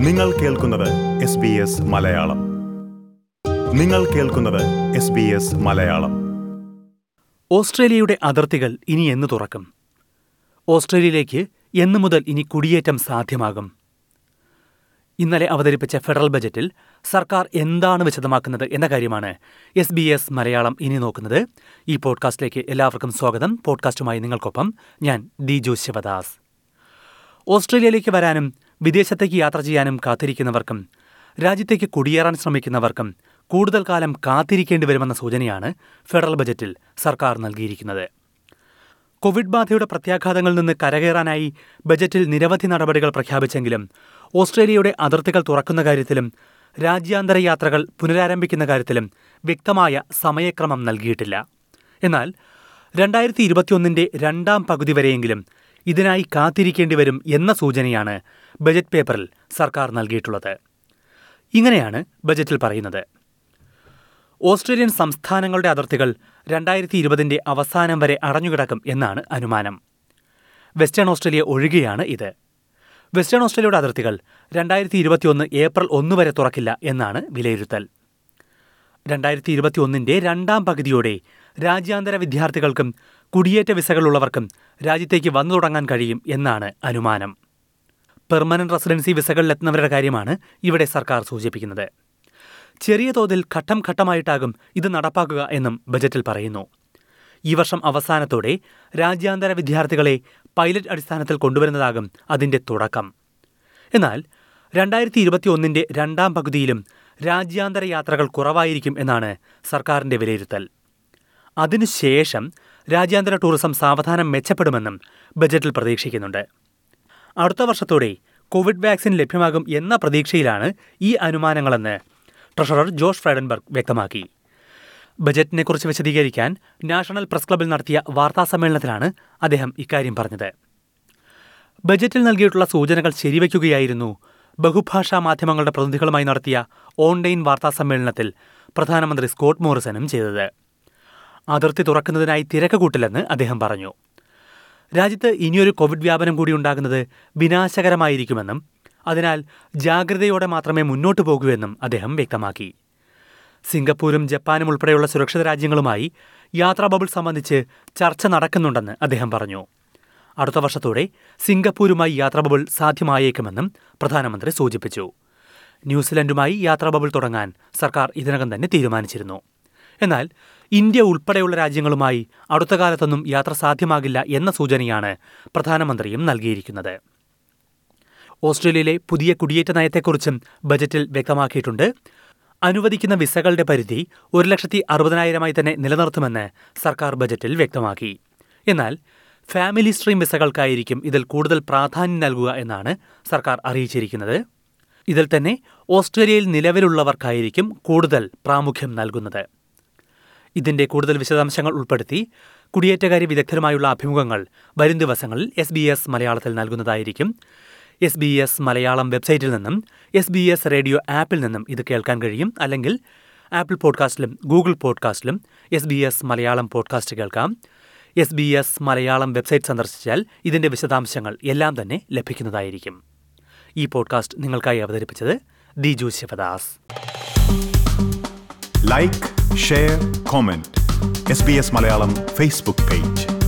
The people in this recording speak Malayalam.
നിങ്ങൾ കേൾക്കുന്നത് എസ് ബി എസ് മലയാളം. നിങ്ങൾ കേൾക്കുന്നത് എസ് ബി എസ് മലയാളം. ഓസ്ട്രേലിയയുടെ അതിർത്തികൾ ഇനി എന്ന് തുറക്കും? ഓസ്ട്രേലിയയിലേക്ക് എന്നു മുതൽ ഇനി കുടിയേറ്റം സാധ്യമാകും? ഇന്നലെ അവതരിപ്പിച്ച ഫെഡറൽ ബജറ്റിൽ സർക്കാർ എന്താണ് വിശദമാക്കുന്നത് എന്ന കാര്യമാണ് എസ് ബി എസ് മലയാളം ഇനി നോക്കുന്നത്. ഈ പോഡ്കാസ്റ്റിലേക്ക് എല്ലാവർക്കും സ്വാഗതം. പോഡ്കാസ്റ്റുമായി നിങ്ങൾക്കൊപ്പം ഞാൻ ദിജു ശിവദാസ്. ഓസ്ട്രേലിയയിലേക്ക് വരാനും വിദേശത്തേക്ക് യാത്ര ചെയ്യാനും കാത്തിരിക്കുന്നവർക്കും രാജ്യത്തേക്ക് കുടിയേറാൻ ശ്രമിക്കുന്നവർക്കും കൂടുതൽ കാലം കാത്തിരിക്കേണ്ടി വരുമെന്ന സൂചനയാണ് ഫെഡറൽ ബജറ്റിൽ സർക്കാർ നൽകിയിരിക്കുന്നത്. കോവിഡ് ബാധയുടെ പ്രത്യാഘാതങ്ങളിൽ നിന്ന് കരകയറാനായി ബജറ്റിൽ നിരവധി നടപടികൾ പ്രഖ്യാപിച്ചെങ്കിലും ഓസ്ട്രേലിയയുടെ അതിർത്തികൾ തുറക്കുന്ന കാര്യത്തിലും രാജ്യാന്തര യാത്രകൾ പുനരാരംഭിക്കുന്ന കാര്യത്തിലും വ്യക്തമായ സമയക്രമം നൽകിയിട്ടില്ല. എന്നാൽ രണ്ടായിരത്തി ഇരുപത്തിയൊന്നിന്റെ രണ്ടാം പകുതി വരെയെങ്കിലും ഇതിനായി കാത്തിരിക്കേണ്ടി വരും എന്ന സൂചനയാണ് ബജറ്റ് പേപ്പറിൽ സർക്കാർ നൽകിയിട്ടുള്ളത്. ഇങ്ങനെയാണ് ബജറ്റിൽ പറയുന്നത്. ഓസ്ട്രേലിയൻ സംസ്ഥാനങ്ങളുടെ അതിർത്തികൾ രണ്ടായിരത്തി ഇരുപതിന്റെ അവസാനം വരെ അടഞ്ഞുകിടക്കും എന്നാണ് അനുമാനം. വെസ്റ്റേൺ ഓസ്ട്രേലിയ ഒഴികെയാണ് ഇത്. വെസ്റ്റേൺ ഓസ്ട്രേലിയയുടെ അതിർത്തികൾ രണ്ടായിരത്തി ഇരുപത്തിയൊന്ന് ഏപ്രിൽ ഒന്ന് വരെ തുറക്കില്ല എന്നാണ് വിലയിരുത്തൽ. രണ്ടായിരത്തി ഇരുപത്തി ഒന്നിന്റെ രണ്ടാം പകുതിയോടെ രാജ്യാന്തര വിദ്യാർത്ഥികൾക്കും കുടിയേറ്റ വിസകളുള്ളവർക്കും രാജ്യത്തേക്ക് വന്നു തുടങ്ങാൻ കഴിയും എന്നാണ് അനുമാനം. പെർമനന്റ് റെസിഡൻസി വിസകളിലെത്തുന്നവരുടെ കാര്യമാണ് ഇവിടെ സർക്കാർ സൂചിപ്പിക്കുന്നത്. ചെറിയ തോതിൽ ഘട്ടം ഘട്ടമായിട്ടാകും ഇത് നടപ്പാക്കുക എന്നും ബജറ്റിൽ പറയുന്നു. ഈ വർഷം അവസാനത്തോടെ രാജ്യാന്തര വിദ്യാർത്ഥികളെ പൈലറ്റ് അടിസ്ഥാനത്തിൽ കൊണ്ടുവരുന്നതാകും അതിന്റെ തുടക്കം. എന്നാൽ രണ്ടായിരത്തി ഇരുപത്തിയൊന്നിന്റെ രണ്ടാം പകുതിയിലും രാജ്യാന്തര യാത്രകൾ കുറവായിരിക്കും എന്നാണ് സർക്കാരിന്റെ വിലയിരുത്തൽ. അതിനുശേഷം രാജ്യാന്തര ടൂറിസം സാവധാനം മെച്ചപ്പെടുമെന്നും ബജറ്റിൽ പ്രതീക്ഷിക്കുന്നുണ്ട്. അടുത്ത വർഷത്തോടെ കോവിഡ് വാക്സിൻ ലഭ്യമാകും എന്ന പ്രതീക്ഷയിലാണ് ഈ അനുമാനങ്ങളെന്ന് ട്രഷറർ ജോഷ് ഫ്രൈഡൻബർഗ് വ്യക്തമാക്കി. ബജറ്റിനെക്കുറിച്ച് വിശദീകരിക്കാൻ നാഷണൽ പ്രസ് ക്ലബിൽ നടത്തിയ വാർത്താ സമ്മേളനത്തിലാണ് അദ്ദേഹം ഇക്കാര്യം പറഞ്ഞത്. ബജറ്റിൽ നൽകിയിട്ടുള്ള സൂചനകൾ ശരിവയ്ക്കുകയായിരുന്നു ബഹുഭാഷാ മാധ്യമങ്ങളുടെ പ്രതിനിധികളുമായി നടത്തിയ ഓൺലൈൻ വാർത്താ സമ്മേളനത്തിൽ പ്രധാനമന്ത്രി സ്കോട്ട് മോറിസണും ചെയ്തത്. അതിർത്തി തുറക്കുന്നതിനായി തിരക്ക് കൂട്ടില്ലെന്ന് അദ്ദേഹം പറഞ്ഞു. രാജ്യത്ത് ഇനിയൊരു കോവിഡ് വ്യാപനം കൂടി ഉണ്ടാകുന്നത് വിനാശകരമായിരിക്കുമെന്നും അതിനാൽ ജാഗ്രതയോടെ മാത്രമേ മുന്നോട്ടു പോകൂവെന്നും അദ്ദേഹം വ്യക്തമാക്കി. സിംഗപ്പൂരും ജപ്പാനും ഉൾപ്പെടെയുള്ള സുരക്ഷിത രാജ്യങ്ങളുമായി യാത്രാ ബബിൾ സംബന്ധിച്ച് ചർച്ച നടക്കുന്നുണ്ടെന്ന് അദ്ദേഹം പറഞ്ഞു. അടുത്ത വർഷത്തോടെ സിംഗപ്പൂരുമായി യാത്രാ ബബിൾ സാധ്യമായേക്കുമെന്നും പ്രധാനമന്ത്രി സൂചിപ്പിച്ചു. ന്യൂസിലൻഡുമായി യാത്രാ ബബിൾ തുടങ്ങാൻ സർക്കാർ ഇതിനകം തന്നെ തീരുമാനിച്ചിരുന്നു. എന്നാൽ ഇന്ത്യ ഉൾപ്പെടെയുള്ള രാജ്യങ്ങളുമായി അടുത്ത കാലത്തൊന്നും യാത്ര സാധ്യമാകില്ല എന്ന സൂചനയാണ് പ്രധാനമന്ത്രിയും നൽകിയിരിക്കുന്നത്. ഓസ്ട്രേലിയയിലെ പുതിയ കുടിയേറ്റ നയത്തെക്കുറിച്ചും ബജറ്റിൽ വ്യക്തമാക്കിയിട്ടുണ്ട്. അനുവദിക്കുന്ന വിസകളുടെ പരിധി ഒരു ലക്ഷത്തി അറുപതിനായിരമായി തന്നെ നിലനിർത്തുമെന്ന് സർക്കാർ ബജറ്റിൽ വ്യക്തമാക്കി. എന്നാൽ ഫാമിലി സ്ട്രീം വിസകൾക്കായിരിക്കും ഇതിൽ കൂടുതൽ പ്രാധാന്യം നൽകുക എന്നാണ് സർക്കാർ അറിയിച്ചിരിക്കുന്നത്. ഇതിൽ തന്നെ ഓസ്ട്രേലിയയിൽ നിലവിലുള്ളവർക്കായിരിക്കും കൂടുതൽ പ്രാമുഖ്യം നൽകുന്നത്. ഇതിന്റെ കൂടുതൽ വിശദാംശങ്ങൾ ഉൾപ്പെടുത്തി കുടിയേറ്റകാര്യ വിദഗ്ധരുമായുള്ള അഭിമുഖങ്ങൾ വരും ദിവസങ്ങളിൽ എസ് ബി എസ് മലയാളത്തിൽ നൽകുന്നതായിരിക്കും. എസ് ബി എസ് മലയാളം വെബ്സൈറ്റിൽ നിന്നും എസ് ബി എസ് റേഡിയോ ആപ്പിൽ നിന്നും ഇത് കേൾക്കാൻ കഴിയും. അല്ലെങ്കിൽ ആപ്പിൾ പോഡ്കാസ്റ്റിലും Google പോഡ്കാസ്റ്റിലും S B S Malayalam podcast കേൾക്കാം. S B S Malayalam website സന്ദർശിച്ചാൽ ഇതിന്റെ വിശദാംശങ്ങൾ എല്ലാം തന്നെ ലഭിക്കുന്നതായിരിക്കും. ഈ പോഡ്കാസ്റ്റ് നിങ്ങൾക്കായി അവതരിപ്പിച്ചത് Diju Sivadas. Like share comment S B S Malayalam Facebook page